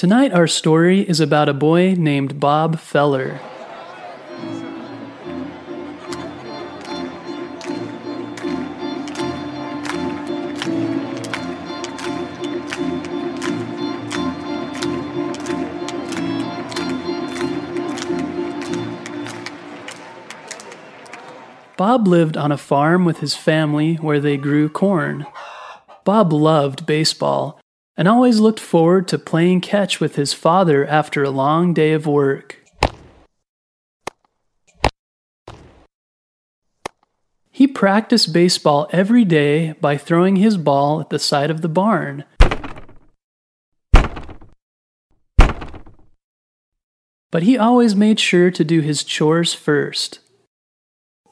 Tonight, our story is about a boy named Bob Feller. Bob lived on a farm with his family where they grew corn. Bob loved baseball and always looked forward to playing catch with his father after a long day of work. He practiced baseball every day by throwing his ball at the side of the barn. But he always made sure to do his chores first.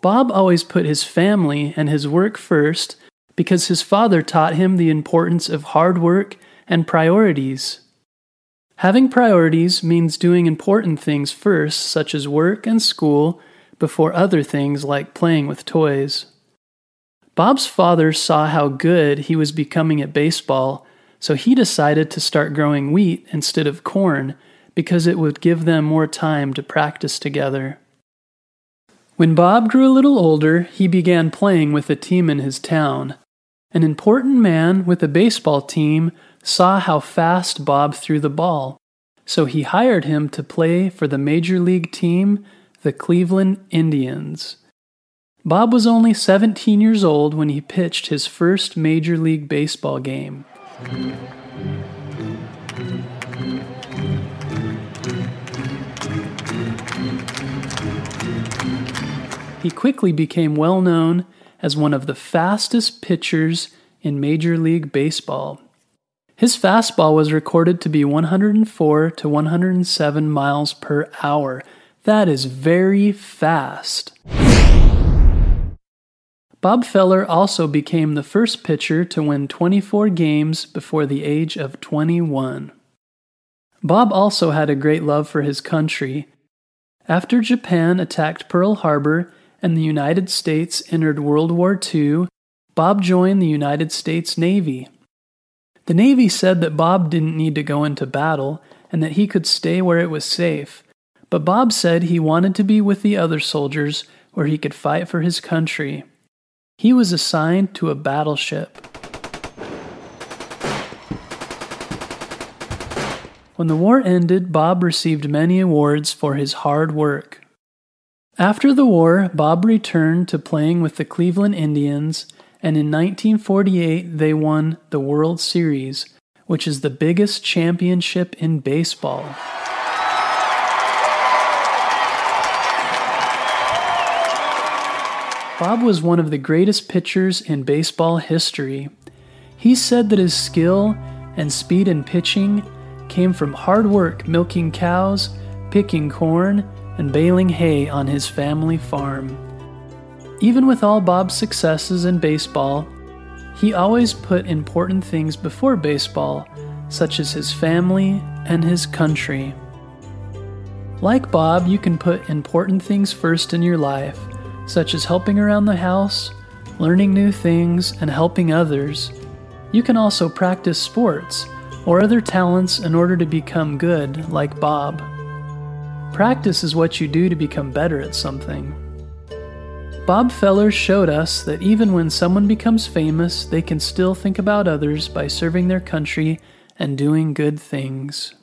Bob always put his family and his work first because his father taught him the importance of hard work and priorities. Having priorities means doing important things first, such as work and school, before other things like playing with toys. Bob's father saw how good he was becoming at baseball, so he decided to start growing wheat instead of corn because it would give them more time to practice together. When Bob grew a little older, he began playing with a team in his town. An important man with a baseball team saw how fast Bob threw the ball, so he hired him to play for the major league team, the Cleveland Indians. Bob was only 17 years old when he pitched his first Major League Baseball game. He quickly became well known as one of the fastest pitchers in Major League Baseball. His fastball was recorded to be 104 to 107 miles per hour. That is very fast. Bob Feller also became the first pitcher to win 24 games before the age of 21. Bob also had a great love for his country. After Japan attacked Pearl Harbor, and the United States entered World War II, Bob joined the United States Navy. The Navy said that Bob didn't need to go into battle and that he could stay where it was safe, but Bob said he wanted to be with the other soldiers where he could fight for his country. He was assigned to a battleship. When the war ended, Bob received many awards for his hard work. After the war, Bob returned to playing with the Cleveland Indians, and in 1948 they won the World Series, which is the biggest championship in baseball. Bob was one of the greatest pitchers in baseball history. He said that his skill and speed in pitching came from hard work milking cows, picking corn, and baling hay on his family farm. Even with all Bob's successes in baseball, he always put important things before baseball, such as his family and his country. Like Bob, you can put important things first in your life, such as helping around the house, learning new things, and helping others. You can also practice sports or other talents in order to become good, like Bob. Practice is what you do to become better at something. Bob Feller showed us that even when someone becomes famous, they can still think about others by serving their country and doing good things.